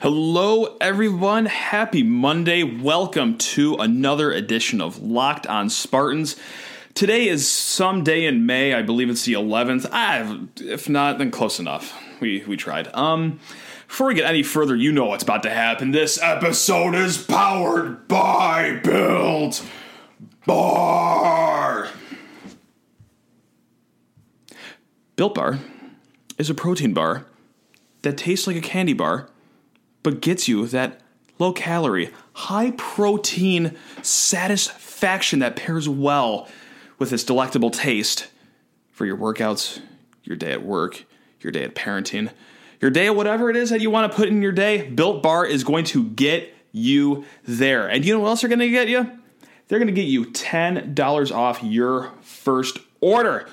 Hello, everyone. Happy Monday. Welcome to another edition of Locked on Spartans. Today is some day in May. I believe it's the 11th. Ah, if not, then close enough. We we tried. Um, before we get any further, you know what's about to happen. This episode is powered by Built Bar. Built Bar is a protein bar that tastes like a candy bar but gets you that low calorie, high protein satisfaction that pairs well with this delectable taste for your workouts, your day at work, your day at parenting, your day at whatever it is that you want to put in your day. Built Bar is going to get you there. And you know what else they're going to get you? They're going to get you $10 off your first order.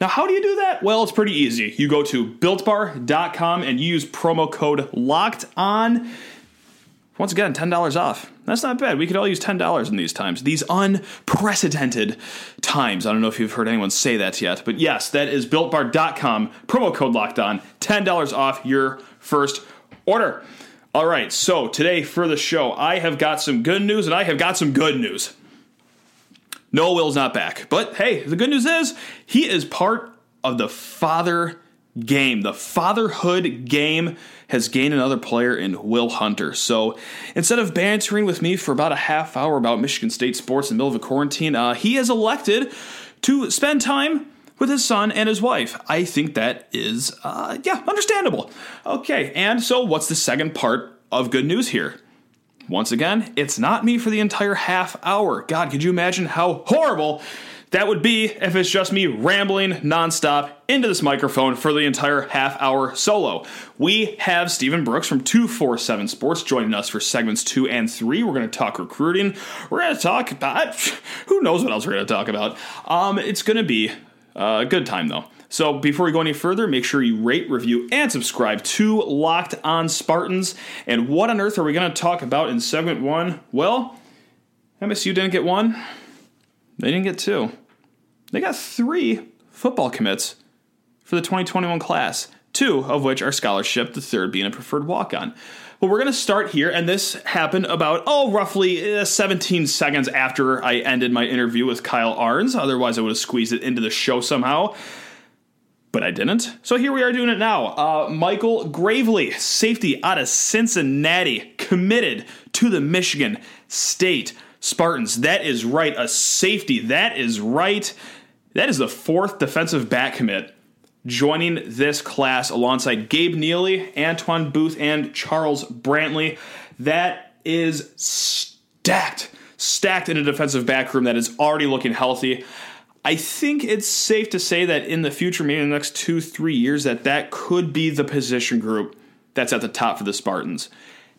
Now, how do you do that? Well, it's pretty easy. You go to builtbar.com and use promo code locked on. Once again, $10 off. That's not bad. We could all use $10 in these times, these unprecedented times. I don't know if you've heard anyone say that yet, but yes, that is builtbar.com, promo code locked on, $10 off your first order. All right, so today for the show, I have got some good news and I have got some good news. No, Will's not back. But hey, the good news is he is part of the father game. The fatherhood game has gained another player in Will Hunter. So instead of bantering with me for about a half hour about Michigan State sports in the middle of a quarantine, uh, he has elected to spend time with his son and his wife. I think that is, uh, yeah, understandable. Okay, and so what's the second part of good news here? Once again, it's not me for the entire half hour. God, could you imagine how horrible that would be if it's just me rambling nonstop into this microphone for the entire half hour solo. We have Stephen Brooks from 247 Sports joining us for segments two and three. We're going to talk recruiting. We're going to talk about who knows what else we're going to talk about. Um, it's going to be a good time though. So before we go any further, make sure you rate, review, and subscribe to Locked On Spartans. And what on earth are we going to talk about in segment one? Well, MSU didn't get one. They didn't get two. They got three football commits for the 2021 class, two of which are scholarship, the third being a preferred walk on. But we're going to start here, and this happened about, oh, roughly uh, 17 seconds after I ended my interview with Kyle Arns. Otherwise, I would have squeezed it into the show somehow but I didn't. So here we are doing it now. Uh, Michael Gravely, safety out of Cincinnati, committed to the Michigan State Spartans. That is right, a safety. That is right. That is the fourth defensive back commit joining this class alongside Gabe Neely, Antoine Booth, and Charles Brantley. That is stacked. Stacked in a defensive back room that is already looking healthy. I think it's safe to say that in the future, maybe in the next two, three years, that that could be the position group that's at the top for the Spartans.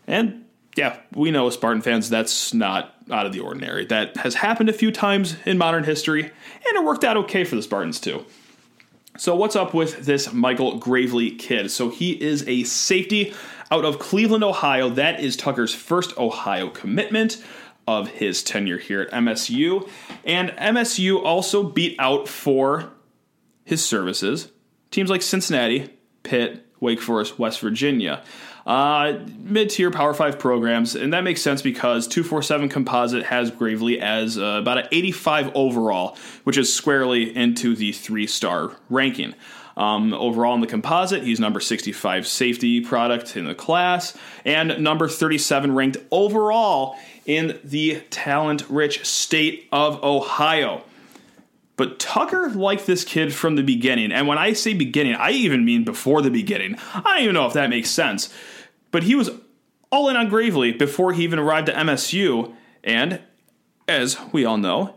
And yeah, we know as Spartan fans that's not out of the ordinary. That has happened a few times in modern history, and it worked out okay for the Spartans too. So, what's up with this Michael Gravely kid? So, he is a safety out of Cleveland, Ohio. That is Tucker's first Ohio commitment of his tenure here at MSU. And MSU also beat out for his services teams like Cincinnati, Pitt, Wake Forest, West Virginia. Uh, Mid tier Power 5 programs, and that makes sense because 247 Composite has Gravely as uh, about an 85 overall, which is squarely into the three star ranking. Um, overall in the composite, he's number 65 safety product in the class and number 37 ranked overall in the talent rich state of Ohio. But Tucker liked this kid from the beginning. And when I say beginning, I even mean before the beginning. I don't even know if that makes sense. But he was all in on Gravely before he even arrived at MSU. And as we all know,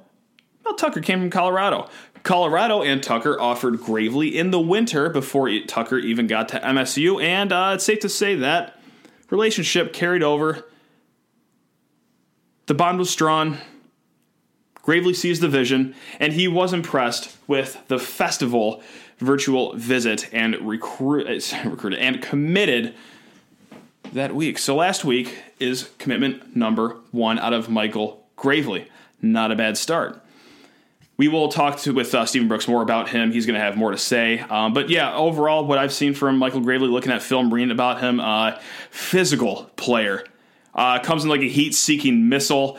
well, Tucker came from Colorado. Colorado and Tucker offered Gravely in the winter before Tucker even got to MSU, and uh, it's safe to say that relationship carried over. The bond was strong. Gravely sees the vision, and he was impressed with the festival virtual visit and recruit, recruited and committed that week. So last week is commitment number one out of Michael Gravely. Not a bad start. we will talk to, with uh, Stephen Brooks more about him. He's going to have more to say. Um, but yeah, overall, what I've seen from Michael Gravely, looking at film, reading about him, uh, physical player. Uh, comes in like a heat seeking missile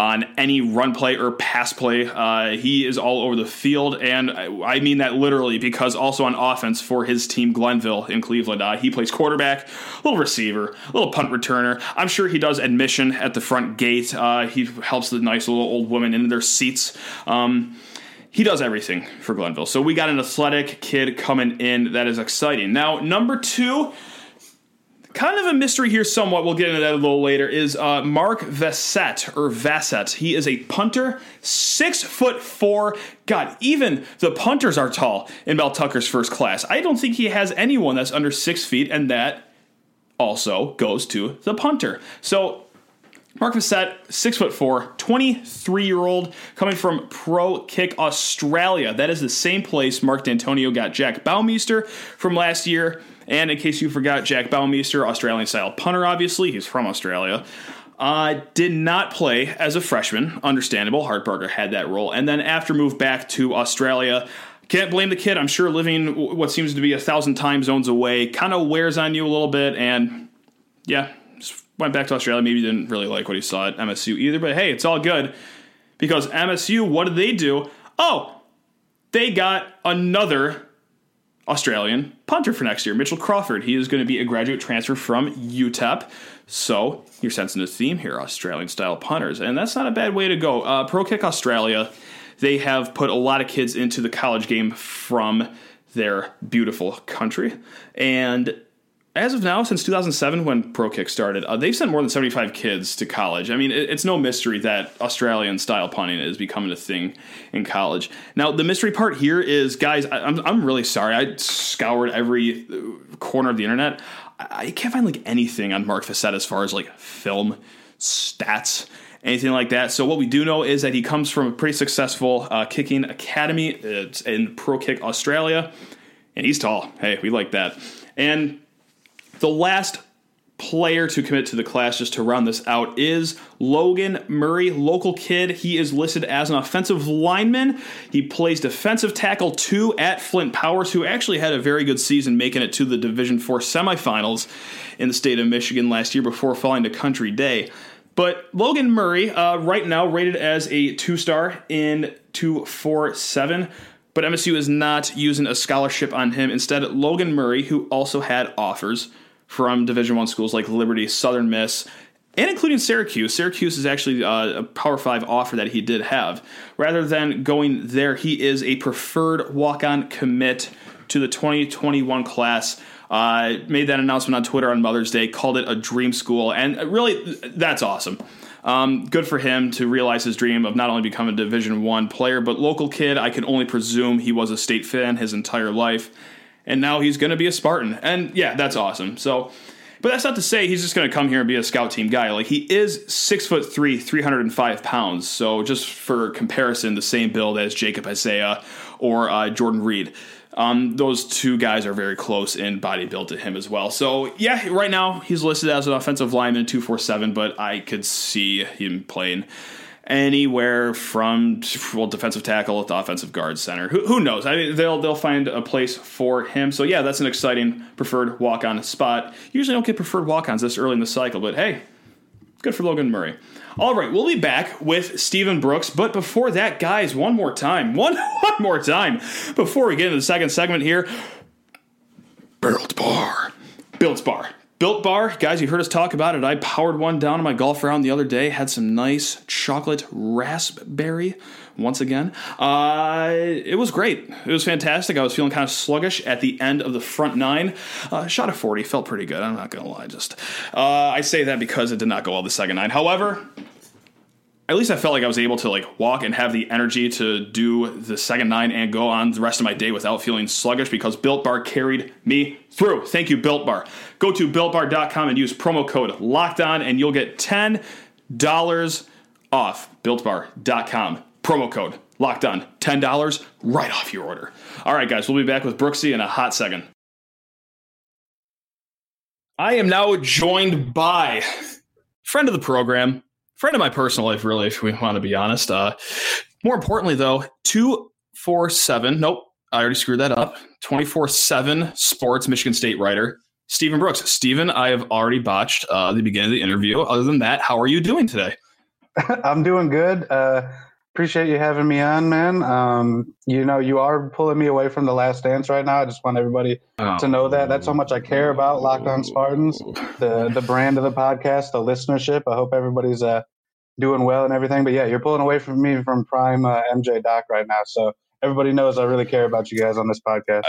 on any run play or pass play. Uh, he is all over the field, and I mean that literally because also on offense for his team, Glenville in Cleveland, uh, he plays quarterback, little receiver, little punt returner. I'm sure he does admission at the front gate. Uh, he helps the nice little old woman in their seats. Um, he does everything for Glenville. So we got an athletic kid coming in that is exciting. Now, number two, kind of a mystery here somewhat we'll get into that a little later is uh, mark Vassett or Vassett he is a punter six foot four. God even the punters are tall in mel tucker's first class. I don't think he has anyone that's under six feet and that also goes to the punter. So Mark Vassett, six foot four, 23 year old, coming from Pro Kick Australia. That is the same place Mark Dantonio got Jack Bouwmeester from last year. And in case you forgot, Jack Bouwmeester, Australian style punter, obviously, he's from Australia. Uh, did not play as a freshman. Understandable. Hartbarger had that role. And then after moved back to Australia, can't blame the kid. I'm sure living what seems to be a thousand time zones away kind of wears on you a little bit. And yeah, went back to Australia. Maybe didn't really like what he saw at MSU either. But hey, it's all good because MSU, what did they do? Oh, they got another Australian punter for next year, Mitchell Crawford. He is going to be a graduate transfer from UTEP. So you're sensing a theme here, Australian style punters. And that's not a bad way to go. Uh, Pro Kick Australia, they have put a lot of kids into the college game from their beautiful country. And as of now, since 2007, when Pro Kick started, uh, they've sent more than 75 kids to college. I mean, it, it's no mystery that Australian style punting is becoming a thing in college. Now, the mystery part here is, guys, I, am I'm, I'm really sorry. I scoured every uh, corner of the internet. I, I can't find like anything on Mark Vassett as far as like film stats anything like that. So what we do know is that he comes from a pretty successful uh, kicking academy it's in Pro Kick Australia, and he's tall. Hey, we like that. And the last player to commit to the class, just to round this out, is Logan Murray, local kid. He is listed as an offensive lineman. He plays defensive tackle two at Flint Powers, who actually had a very good season, making it to the Division Four semifinals in the state of Michigan last year before falling to Country Day. But Logan Murray, uh, right now rated as a two star in 247 but MSU is not using a scholarship on him. Instead, Logan Murray, who also had offers from Division One schools like Liberty, Southern Miss, and including Syracuse. Syracuse is actually uh, a Power Five offer that he did have. Rather than going there, he is a preferred walk-on commit to the 2021 class. Uh, made that announcement on Twitter on Mother's Day, called it a dream school, and really, that's awesome. Um, good for him to realize his dream of not only becoming a Division One player, but local kid. I can only presume he was a state fan his entire life, and now he's going to be a Spartan. And yeah, that's awesome. So, but that's not to say he's just going to come here and be a scout team guy. Like he is six foot three, three hundred and five pounds. So just for comparison, the same build as Jacob Isaia or uh, Jordan Reed. Um, those two guys are very close in body build to him as well. So yeah, right now he's listed as an offensive lineman, two four seven, but I could see him playing anywhere from well defensive tackle to offensive guard center. Who, who knows? I mean, they'll they'll find a place for him. So yeah, that's an exciting preferred walk on spot. Usually don't get preferred walk ons this early in the cycle, but hey, good for Logan Murray. All right, we'll be back with Stephen Brooks, but before that, guys, one more time, one one more time before we get into the second segment here. Built Bar, Built Bar Built Bar, guys, you heard us talk about it. I powered one down on my golf round the other day. Had some nice chocolate raspberry once again. Uh, it was great. It was fantastic. I was feeling kind of sluggish at the end of the front nine. Uh, shot a 40, felt pretty good. I'm not to lie. Just uh, I say that because it did not go well the second nine. However, at least I felt like I was able to like walk and have the energy to do the second nine and go on the rest of my day without feeling sluggish because Built Bar carried me through. Thank you, Built Bar. Go to builtbar.com and use promo code locked on and you'll get $10 off builtbar.com. Promo code locked on. $10 right off your order. All right, guys, we'll be back with Brooksy in a hot second. I am now joined by friend of the program, friend of my personal life, really, if we want to be honest. Uh, More importantly, though, 247, nope, I already screwed that up. 24 7 sports Michigan State writer, Stephen Brooks. Stephen, I have already botched uh, the beginning of the interview. Other than that, how are you doing today? I'm doing good. Uh, appreciate you having me on, man. Um, you know, you are pulling me away from the last dance right now. I just want everybody oh. to know that. That's how much I care about Locked On Spartans, the the brand of the podcast, the listenership. I hope everybody's uh, doing well and everything. But yeah, you're pulling away from me from prime uh, MJ Doc right now. So everybody knows I really care about you guys on this podcast.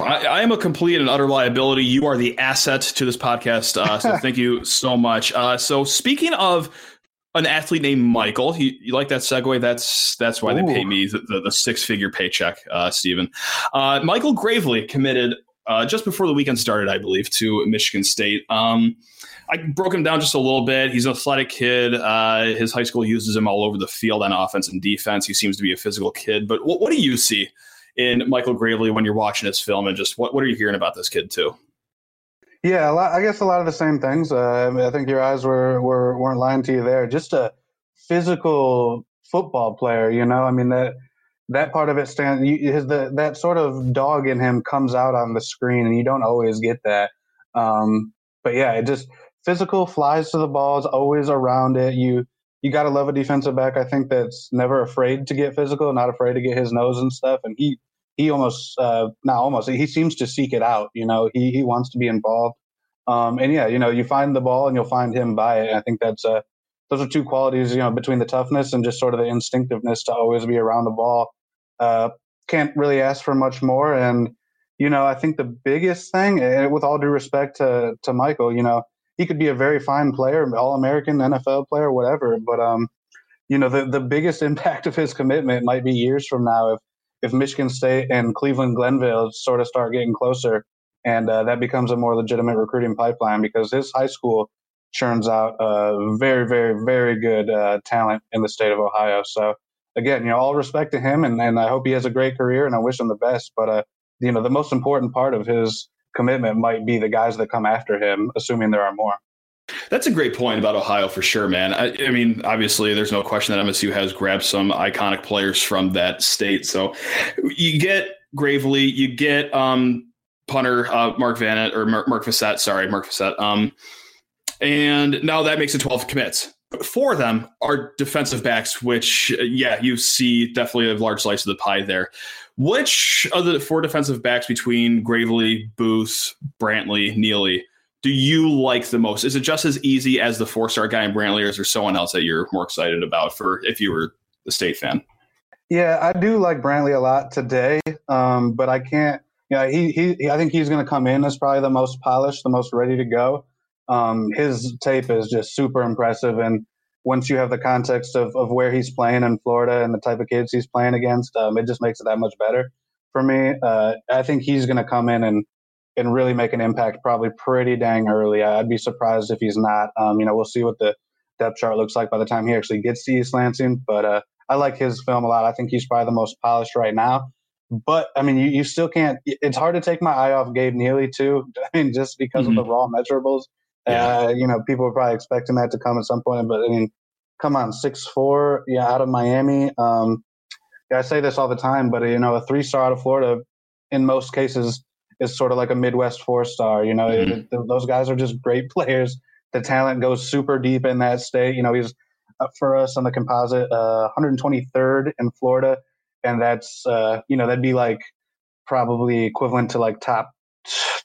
I, I, am a complete and utter liability. You are the asset to this podcast. Uh, so thank you so much. Uh, so speaking of an athlete named Michael, you, you, like that segue? That's that's why Ooh. they pay me the, the, the six figure paycheck, uh, Stephen. Uh, Michael Gravely committed uh, just before the weekend started, I believe, to Michigan State. Um, I broke him down just a little bit. He's an athletic kid. Uh, his high school uses him all over the field on offense and defense. He seems to be a physical kid. But what, what do you see in Michael Gravely when you're watching his film, and just what, what are you hearing about this kid too? Yeah, lot, I guess a lot of the same things. Uh, I think your eyes were, were weren't lying to you there. Just a physical football player, you know. I mean that that part of it stands. His the that sort of dog in him comes out on the screen, and you don't always get that. Um, but yeah, it just physical, flies to the ball, is always around it. You you got to love a defensive back. I think that's never afraid to get physical, not afraid to get his nose and stuff. And he he almost uh, not almost he seems to seek it out. You know, he he wants to be involved. Um, and yeah, you know, you find the ball and you'll find him by it. I think that's uh, those are two qualities, you know, between the toughness and just sort of the instinctiveness to always be around the ball. Uh, can't really ask for much more. And you know, I think the biggest thing, with all due respect to to Michael, you know, he could be a very fine player, All American, NFL player, whatever. But um, you know, the the biggest impact of his commitment might be years from now if if Michigan State and Cleveland Glenville sort of start getting closer, and uh, that becomes a more legitimate recruiting pipeline because his high school churns out uh, very, very, very good uh, talent in the state of Ohio. So again, you know, all respect to him, and, and I hope he has a great career, and I wish him the best. But uh, you know, the most important part of his commitment might be the guys that come after him, assuming there are more. That's a great point about Ohio for sure, man. I, I, mean, obviously, there's no question that MSU has grabbed some iconic players from that state. So you get Gravely, you get um, punter uh, Mark Vanett or Mark, Mark sorry, Mark Fassett. Um, and now that makes it 12 commits. Four of them are defensive backs, which, yeah, you see definitely a large slice of the pie there. Which of the four defensive backs between Gravely, Booth, Brantley, Neely do you like the most? Is it just as easy as the four star guy in Brantley, or is there someone else that you're more excited about for if you were a state fan? Yeah, I do like Brantley a lot today, um, but I can't. Yeah, you know, he, he I think he's going to come in as probably the most polished, the most ready to go. Um, his tape is just super impressive, and once you have the context of, of where he's playing in Florida and the type of kids he's playing against, um, it just makes it that much better for me. Uh, I think he's going to come in and and really make an impact probably pretty dang early. I'd be surprised if he's not. Um, you know, we'll see what the depth chart looks like by the time he actually gets to East Lansing. But uh, I like his film a lot. I think he's probably the most polished right now. But I mean, you, you still can't. It's hard to take my eye off Gabe Neely too. I mean, just because mm-hmm. of the raw measurables. Yeah. Uh, you know, people are probably expecting that to come at some point. But I mean, come on, six four, yeah, out of Miami. Um, yeah, I say this all the time, but you know, a three star out of Florida, in most cases, is sort of like a Midwest four star. You know, mm-hmm. it, those guys are just great players. The talent goes super deep in that state. You know, he's uh, for us on the composite, uh, 123rd in Florida, and that's uh, you know that'd be like probably equivalent to like top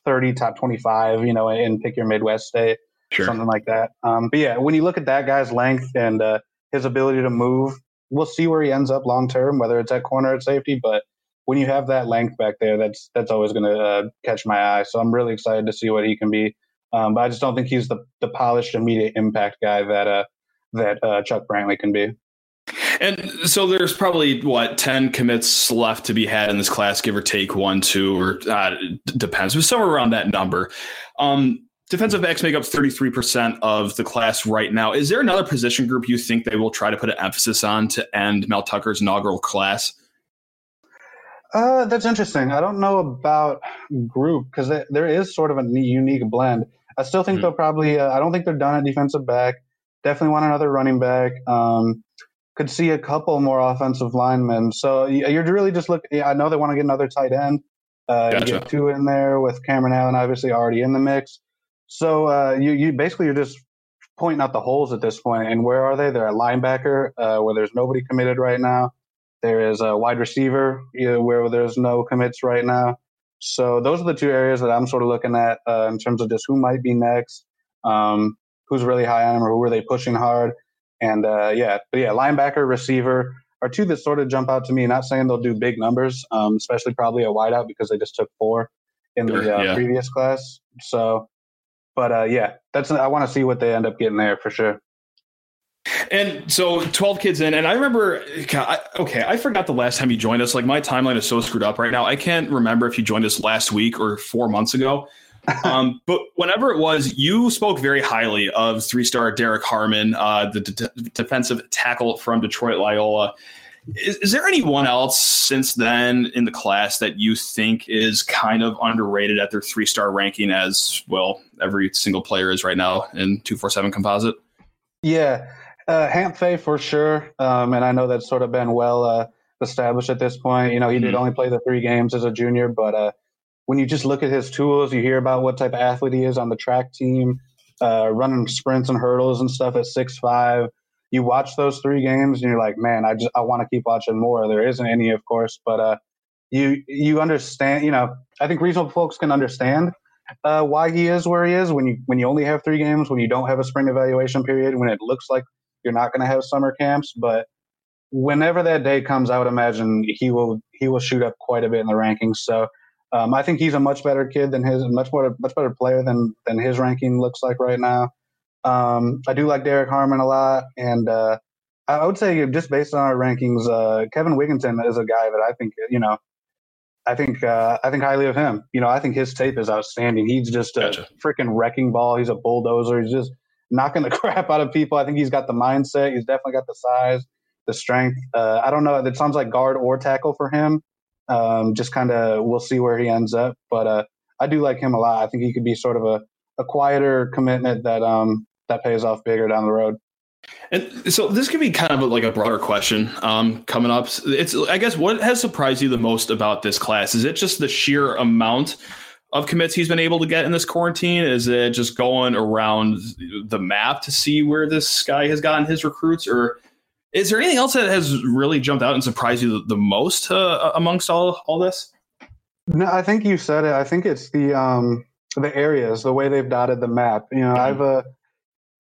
30, top 25. You know, and pick your Midwest state, sure. something like that. Um, but yeah, when you look at that guy's length and uh, his ability to move, we'll see where he ends up long term, whether it's at corner or at safety. But when you have that length back there, that's that's always going to uh, catch my eye. So I'm really excited to see what he can be. Um, but I just don't think he's the the polished immediate impact guy that uh, that uh, Chuck Brantley can be. And so there's probably what ten commits left to be had in this class, give or take one, two, or uh, depends, but somewhere around that number. Um, defensive backs make up 33% of the class right now. Is there another position group you think they will try to put an emphasis on to end Mel Tucker's inaugural class? Uh, that's interesting. I don't know about group because there is sort of a unique blend. I still think mm-hmm. they'll probably. Uh, I don't think they're done at defensive back. Definitely want another running back. Um, could see a couple more offensive linemen. So you're really just looking. I know they want to get another tight end. Uh, gotcha. You get two in there with Cameron Allen, obviously already in the mix. So uh, you you basically you're just pointing out the holes at this point. And where are they? They're at linebacker, uh, where there's nobody committed right now. There is a wide receiver, where there's no commits right now. So those are the two areas that I'm sort of looking at uh, in terms of just who might be next, um, who's really high on them, or who are they pushing hard. And uh, yeah, but yeah, linebacker, receiver are two that sort of jump out to me. Not saying they'll do big numbers, um, especially probably a wideout because they just took four in the uh, yeah. previous class. So, but uh, yeah, that's I want to see what they end up getting there for sure. And so 12 kids in, and I remember, okay, I forgot the last time you joined us. Like my timeline is so screwed up right now. I can't remember if you joined us last week or four months ago. um, but whenever it was, you spoke very highly of three star Derrick Harmon, uh, the d- defensive tackle from Detroit Loyola. Is, is, there anyone else since then in the class that you think is kind of underrated at their three star ranking as well? Every single player is right now in 247 composite. Yeah. Uh, Hamp Fay for sure, um, and I know that's sort of been well uh, established at this point. You know, he mm-hmm. did only play the three games as a junior, but uh, when you just look at his tools, you hear about what type of athlete he is on the track team, uh, running sprints and hurdles and stuff at six five. You watch those three games, and you're like, man, I just I want to keep watching more. There isn't any, of course, but uh, you you understand. You know, I think reasonable folks can understand uh, why he is where he is when you when you only have three games, when you don't have a spring evaluation period, when it looks like you're not going to have summer camps, but whenever that day comes, I would imagine he will he will shoot up quite a bit in the rankings. So um, I think he's a much better kid than his much more much better player than than his ranking looks like right now. Um, I do like Derrick Harmon a lot, and uh, I would say just based on our rankings, uh, Kevin Wigginton is a guy that I think you know. I think uh, I think highly of him. You know, I think his tape is outstanding. He's just a gotcha. freaking wrecking ball. He's a bulldozer. He's just knocking the crap out of people. I think he's got the mindset. He's definitely got the size, the strength. Uh, I don't know. It sounds like guard or tackle for him. Um, just kind of, we'll see where he ends up. But uh, I do like him a lot. I think he could be sort of a, a quieter commitment that um, that pays off bigger down the road. And so this could be kind of like a broader question um, coming up. It's I guess what has surprised you the most about this class? Is it just the sheer amount of commits he's been able to get in this quarantine? Is it just going around the map to see where this guy has gotten his recruits, or is there anything else that has really jumped out and surprised you the, the most uh, amongst all all this? No, I think you said it. I think it's the um, the areas, the way they've dotted the map. You know, mm-hmm. I've uh,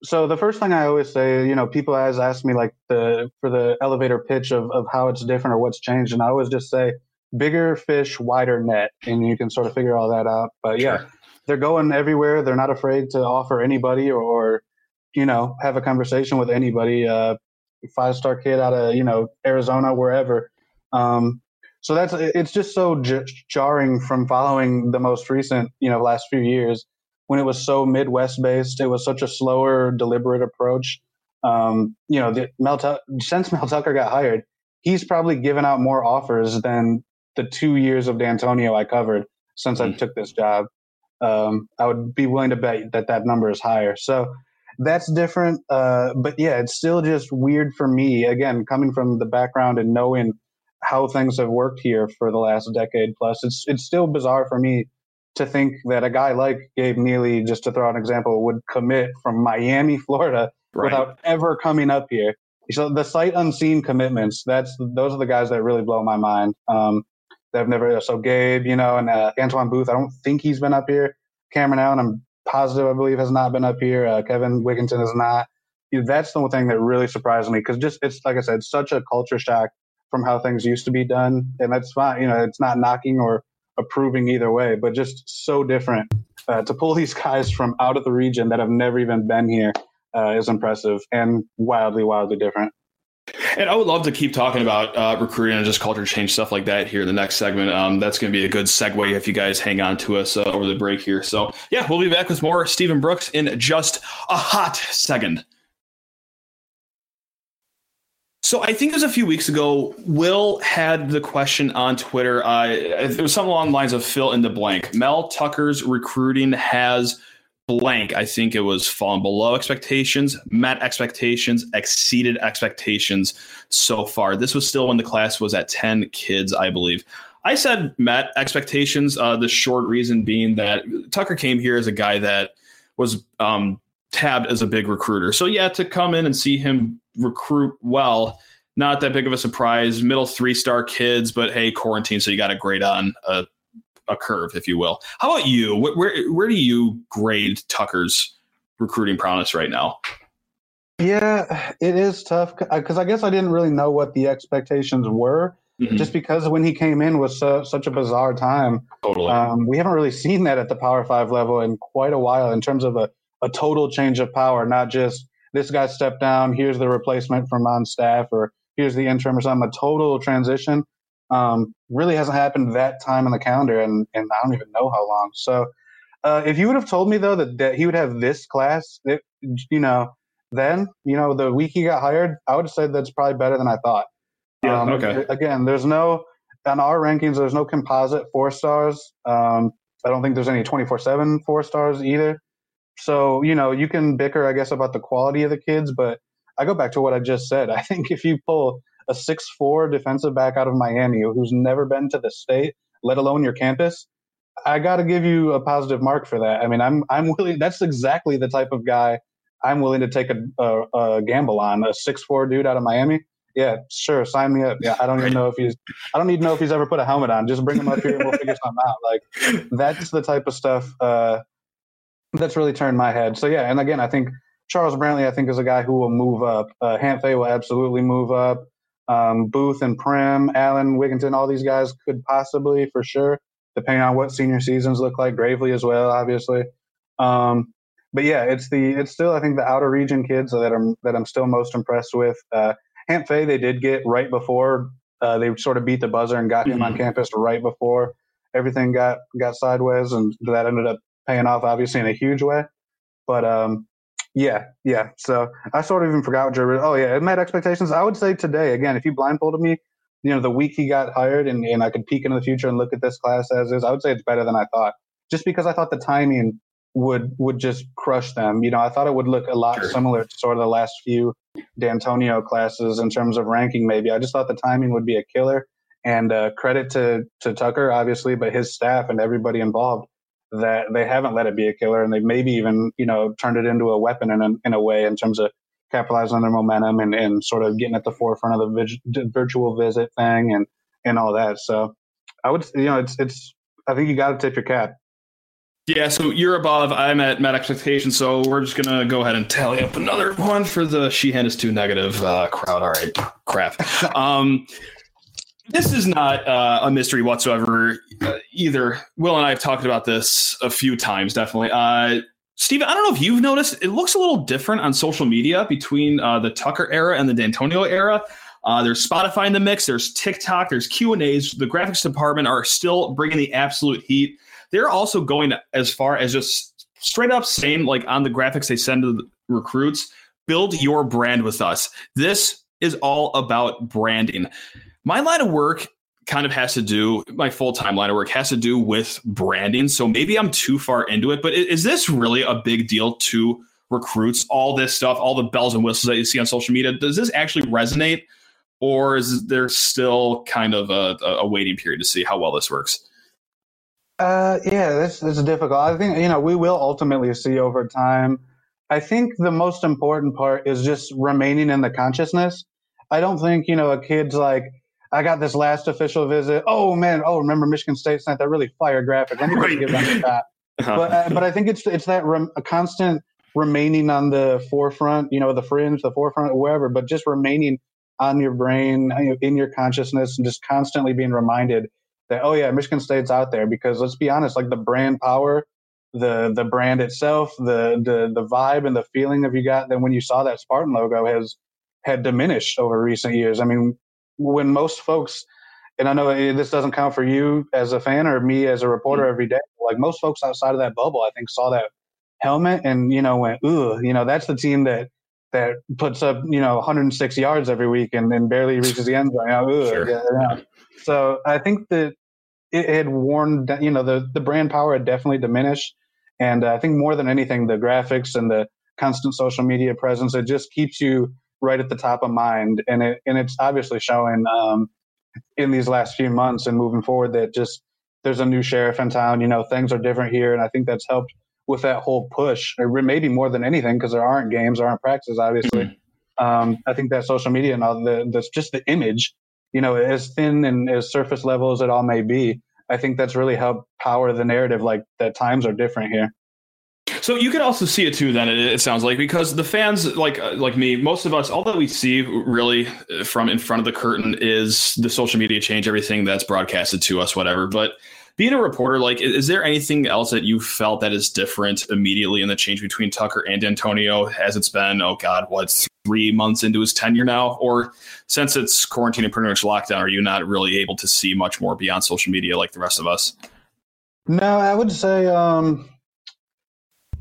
so the first thing I always say, you know, people always ask me like the for the elevator pitch of of how it's different or what's changed, and I always just say bigger fish, wider net, and you can sort of figure all that out. But yeah, sure. they're going everywhere. They're not afraid to offer anybody or, or you know, have a conversation with anybody. Uh, five star kid out of you know Arizona, wherever. Um, so that's it's just so j- jarring from following the most recent you know last few years when it was so Midwest based. It was such a slower, deliberate approach. Um, you know, the, Mel since Mel Tucker got hired, he's probably given out more offers than the two years of Dantonio I covered since mm. I took this job. Um, I would be willing to bet that that number is higher. So that's different. Uh, but yeah, it's still just weird for me. Again, coming from the background and knowing how things have worked here for the last decade plus, it's it's still bizarre for me to think that a guy like Gabe Neely, just to throw an example, would commit from Miami, Florida, right. without ever coming up here. So the sight unseen commitments, that's those are the guys that really blow my mind. Um, They've never so Gabe, you know, and uh, Antoine Booth. I don't think he's been up here. Cameron Allen, I'm positive, I believe, has not been up here. Uh, Kevin Wigginton is not. You know, that's the thing that really surprised me because just it's like I said, such a culture shock from how things used to be done, and that's fine. You know, it's not knocking or approving either way, but just so different. Uh, to pull these guys from out of the region that have never even been here uh, is impressive and wildly, wildly different. And I would love to keep talking about uh, recruiting and just culture change stuff like that here in the next segment. Um, that's going to be a good segue if you guys hang on to us uh, over the break here. So, yeah, we'll be back with more Stephen Brooks in just a hot second. So I think it was a few weeks ago. Will had the question on Twitter. Uh, it was something along the lines of fill in the blank. Mel Tucker's recruiting has blank. I think it was fallen below expectations, met expectations, exceeded expectations so far. This was still when the class was at 10 kids, I believe. I said met expectations. Uh, the short reason being that Tucker came here as a guy that was um, tabbed as a big recruiter. So, yeah, to come in and see him recruit well, not that big of a surprise. Middle three star kids, but hey, quarantine, so you got to grade on a, a curve, if you will. How about you? Where, where, where do you grade Tucker's recruiting prowess right now? Yeah, it is tough because I guess I didn't really know what the expectations were. Mm-hmm. Just because when he came in was so, such a bizarre time. Totally. Um, we haven't really seen that at the Power Five level in quite a while in terms of a, a total change of power, not just this guy stepped down, here's the replacement from on staff, or here's the interim or something. A total transition um, really hasn't happened that time in the calendar, and, and I don't even know how long. So, uh, if you would have told me though that, that he would have this class, it, you know, then you know the week he got hired, I would have said that's probably better than I thought. Yeah. Um, okay. Again, there's no on our rankings. There's no composite four stars. Um, I don't think there's any 24/7 four stars either. So you know you can bicker, I guess, about the quality of the kids, but I go back to what I just said. I think if you pull a six four defensive back out of Miami who's never been to the state, let alone your campus, I got to give you a positive mark for that. I mean, I'm I'm willing. That's exactly the type of guy I'm willing to take a, a, a gamble on. A six four dude out of Miami. Yeah, sure. Sign me up. Yeah, I don't even know if he's. I don't even know if he's ever put a helmet on. Just bring him up here and we'll figure something out. Like that's the type of stuff uh, that's really turned my head. So yeah, and again, I think Charles Brantley, I think, is a guy who will move up. Uh, Hanthe will absolutely move up. Um, Booth and Prim, Allen, Wigginton, all these guys could possibly, for sure, depending on what senior seasons look like. Gravely as well, obviously. Um, but yeah, it's the it's still I think the outer region kids that I'm that I'm still most impressed with. Uh, Fay, they did get right before uh, they sort of beat the buzzer and got him mm-hmm. on campus right before everything got got sideways, and that ended up paying off obviously in a huge way. But um, yeah, yeah. So I sort of even forgot what your oh yeah, it met expectations. I would say today again, if you blindfolded me, you know, the week he got hired, and, and I could peek into the future and look at this class as is, I would say it's better than I thought. Just because I thought the timing would would just crush them. You know, I thought it would look a lot sure. similar to sort of the last few Dantonio classes in terms of ranking. Maybe I just thought the timing would be a killer. And uh, credit to to Tucker, obviously, but his staff and everybody involved that they haven't let it be a killer, and they maybe even you know turned it into a weapon in a, in a way in terms of capitalizing on their momentum and, and sort of getting at the forefront of the vi- virtual visit thing and and all that. So I would you know it's it's I think you got to tip your cap. Yeah, so you're above. I'm at met expectations, so we're just gonna go ahead and tally up another one for the Sheehan is too negative uh, crowd. All right, crap. Um, this is not uh, a mystery whatsoever uh, either. Will and I have talked about this a few times, definitely. Uh, Stephen, I don't know if you've noticed, it looks a little different on social media between uh, the Tucker era and the Dantonio era. Uh, there's Spotify in the mix. There's TikTok. There's Q and A's. The graphics department are still bringing the absolute heat. They're also going as far as just straight up saying, like on the graphics they send to the recruits, build your brand with us. This is all about branding. My line of work kind of has to do my full-time line of work has to do with branding. So maybe i'm too far into it but is this really a big deal to recruits? All this stuff all the bells and whistles that you see on social media does this actually resonate? Or is there still kind of a, a waiting period to see how well this works? Uh, yeah this, this is difficult. I think you know we will ultimately see over time. I think the most important part is just remaining in the consciousness. I don't think you know a kid's like I got this last official visit. Oh man, oh remember Michigan State sent that really fire graphic. Anybody right. give them a shot. Uh-huh. But uh, but I think it's it's that rem- a constant remaining on the forefront, you know, the fringe, the forefront, wherever, but just remaining on your brain, in your consciousness, and just constantly being reminded that oh yeah, Michigan State's out there. Because let's be honest, like the brand power, the the brand itself, the the the vibe and the feeling of you got that when you saw that Spartan logo has had diminished over recent years. I mean, when most folks, and I know this doesn't count for you as a fan or me as a reporter mm-hmm. every day, like most folks outside of that bubble, I think saw that helmet and you know went, ooh, you know that's the team that that puts up you know 106 yards every week and, and barely reaches the end zone. You know, ooh, sure. yeah, yeah. So I think that it had worn, you know, the the brand power had definitely diminished. And uh, I think more than anything, the graphics and the constant social media presence, it just keeps you right at the top of mind. And it, and it's obviously showing, um, in these last few months and moving forward that just there's a new sheriff in town, you know, things are different here. And I think that's helped with that whole push, or maybe more than anything, because there aren't games, there aren't practices, obviously. Mm-hmm. Um, I think that social media and all the, that's just the image, you know, as thin and as surface level as it all may be, I think that's really helped power the narrative, like that times are different here. So you could also see it too. Then it, it, sounds like because the fans, like uh, like me, most of us, all that we see really from in front of the curtain is the social media change, everything that's broadcasted to us, whatever. But being a reporter, like, is there anything else that you felt that is different immediately in the change between Tucker and Antonio as it's been, oh God, what, three months into his tenure now? Or since it's quarantine and pretty much lockdown, are you not really able to see much more beyond social media like the rest of us? No, I would say um,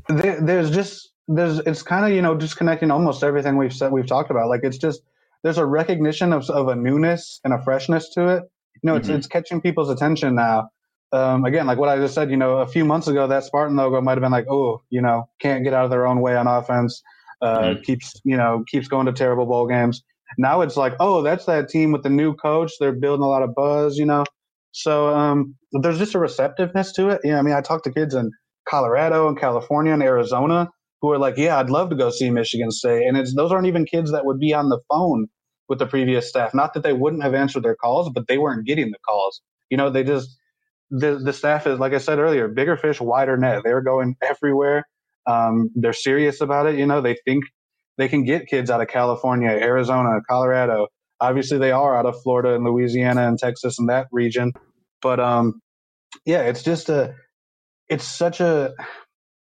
there, there's just, there's, it's kind of, you know, just connecting almost everything we've said, we've talked about. Like, it's just, there's a recognition of, of a newness and a freshness to it. You know, it's, mm-hmm. it's catching people's attention now um, again, like what I just said, you know, a few months ago, that Spartan logo might have been like, oh, you know, can't get out of their own way on offense. Uh, mm-hmm. Keeps, you know, keeps going to terrible bowl games. Now it's like, oh, that's that team with the new coach. They're building a lot of buzz, you know. So um, there's just a receptiveness to it. You know, I mean, I talk to kids in Colorado and California and Arizona who are like, yeah, I'd love to go see Michigan State, and it's those aren't even kids that would be on the phone with the previous staff. Not that they wouldn't have answered their calls, but they weren't getting the calls. You know, they just the the staff is like I said earlier, bigger fish, wider net. They're going everywhere. Um, they're serious about it. You know, they think they can get kids out of California, Arizona, Colorado. Obviously, they are out of Florida and Louisiana and Texas and that region. But um, yeah, it's just a, it's such a,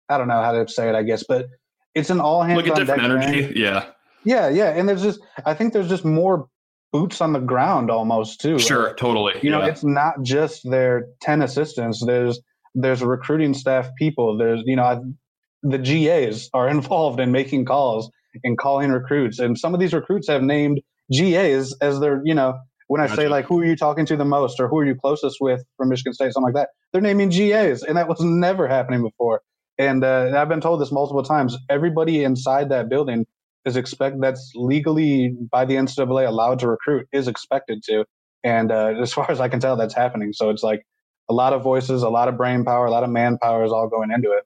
I don't know how to say it, I guess, but it's an all hands Look at different energy. Yeah. Yeah, yeah, and there's just I think there's just more boots on the ground almost too. Sure, like, totally. You know, it's not just their 10 assistants. There's there's recruiting staff people. There's you know I, the GAs are involved in making calls and calling recruits, and some of these recruits have named GAs as their you know when I gotcha. say like who are you talking to the most or who are you closest with from Michigan State, something like that. They're naming GAs, and that was never happening before. And uh, I've been told this multiple times. Everybody inside that building is expect that's legally by the NCAA allowed to recruit is expected to, and uh, as far as I can tell, that's happening. So it's like a lot of voices, a lot of brain power, a lot of manpower is all going into it.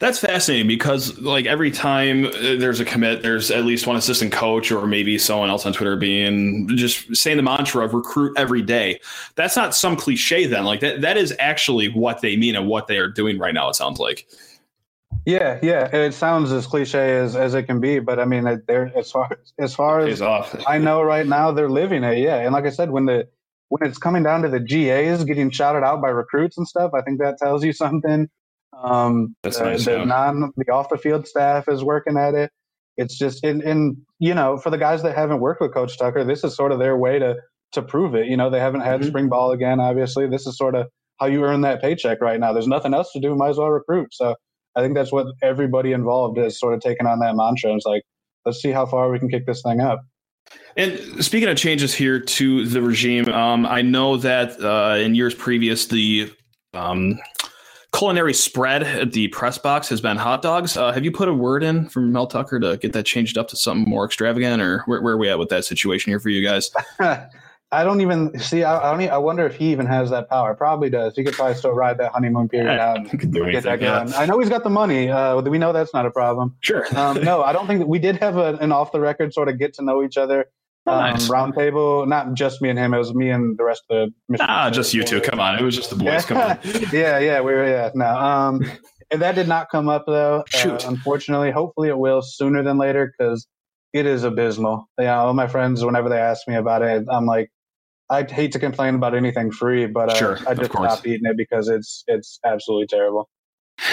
That's fascinating because like every time uh, there's a commit, there's at least one assistant coach or maybe someone else on Twitter being just saying the mantra of recruit every day. That's not some cliche then. Like that that is actually what they mean and what they are doing right now, it sounds like. Yeah, yeah. It sounds as cliche as, as it can be, but I mean, they're as far as far as I know right now, they're living it. Yeah, and like I said, when the when it's coming down to the GAs getting shouted out by recruits and stuff, I think that tells you something. Um, That's nice. The, non the off the field staff is working at it. It's just in in you know for the guys that haven't worked with Coach Tucker, this is sort of their way to to prove it. You know, they haven't had mm-hmm. spring ball again. Obviously, this is sort of how you earn that paycheck right now. There's nothing else to do. Might as well recruit. So I think that's what everybody involved is sort of taking on that mantra. It's like, let's see how far we can kick this thing up. And speaking of changes here to the regime, um, I know that uh, in years previous, the um, culinary spread at the press box has been hot dogs. Uh, have you put a word in from Mel Tucker to get that changed up to something more extravagant, or where, where are we at with that situation here for you guys? I don't even see. I, I don't. Even, I wonder if he even has that power. Probably does. He could probably still ride that honeymoon period out and get anything, that going. Yeah. I know he's got the money. Uh, we know that's not a problem. Sure. um, no, I don't think that we did have a, an off the record sort of get to know each other. Oh, um, nice. Roundtable, not just me and him. It was me and the rest of the. ah, just you two. Come on, it was just the boys. Come on. yeah, yeah, we were. Yeah, no. Um, and that did not come up though. Uh, unfortunately, hopefully it will sooner than later because it is abysmal. Yeah, all my friends, whenever they ask me about it, I'm like, I hate to complain about anything free, but uh, sure, I just stop eating it because it's it's absolutely terrible.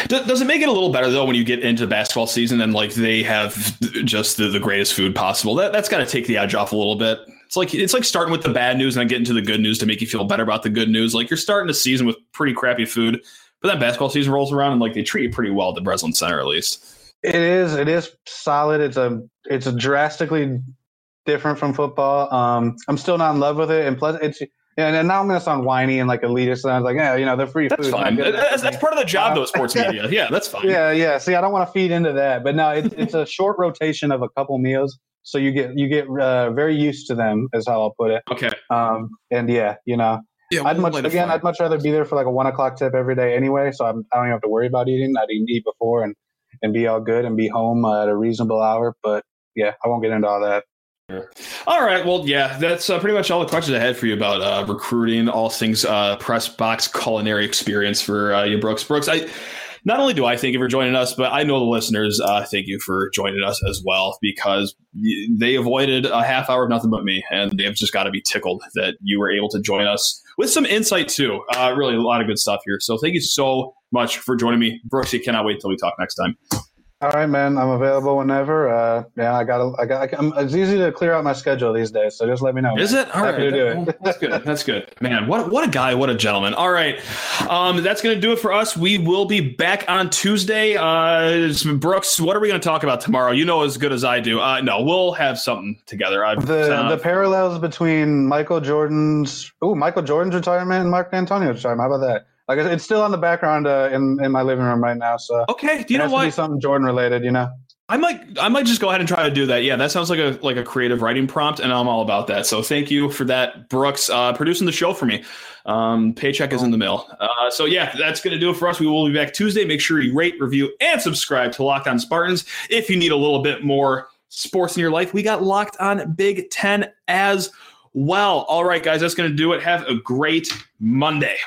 Does it make it a little better though when you get into the basketball season and like they have just the, the greatest food possible? That that's got to take the edge off a little bit. It's like it's like starting with the bad news and then getting to the good news to make you feel better about the good news. Like you're starting the season with pretty crappy food, but then basketball season rolls around and like they treat you pretty well at the Breslin Center at least. It is. It is solid. It's a it's a drastically different from football. Um, I'm still not in love with it, and plus, it's Yeah, and now I'm going to sound whiny and like elitist. And I was like, yeah, you know, they're free food. that's food. Fine. That's, that's, part of the job, though, sports media. Yeah, that's fine. Yeah, yeah. See, I don't want to feed into that, but no, it, it's a short rotation of a couple meals, so you get you get uh, very used to them, is how I'll put it. Okay. Um, and yeah, you know, yeah, I'd much again, I'd much rather be there for like a one o'clock tip every day anyway, so I'm, I do not even have to worry about eating. I'd eat before and and be all good and be home uh, at a reasonable hour. But yeah, I won't get into all that. All right. Well, yeah, that's uh, pretty much all the questions I had for you about uh, recruiting, all things uh, press box culinary experience for uh, you, Brooks. Brooks, I not only do I thank you for joining us, but I know the listeners uh, thank you for joining us as well because they avoided a half hour of nothing but me, and they've just got to be tickled that you were able to join us with some insight too. Uh, really, a lot of good stuff here. So thank you so much for joining me, Brooks. You cannot wait till we talk next time. All right, man. I'm available whenever. Uh, yeah, I got. I got. I, it's easy to clear out my schedule these days, so just let me know. Is it? All right. It. that's good. That's good, man. What what a guy. What a gentleman. All right, um, that's gonna do it for us. We will be back on Tuesday. Uh, Brooks, what are we gonna talk about tomorrow? You know as good as I do. Uh, no, we'll have something together. I've, the the parallels between Michael Jordan's oh Michael Jordan's retirement and Mark Dantonio's retirement. How about that? Like it's still on the background uh, in in my living room right now. So okay, do you know what? something Jordan related, you know. I might I might just go ahead and try to do that. Yeah, that sounds like a like a creative writing prompt, and I'm all about that. So thank you for that, Brooks, uh, producing the show for me. Um, paycheck is in the mail. Uh, so yeah, that's gonna do it for us. We will be back Tuesday. Make sure you rate, review, and subscribe to Locked On Spartans. If you need a little bit more sports in your life, we got Locked On Big Ten as well. All right, guys, that's gonna do it. Have a great Monday.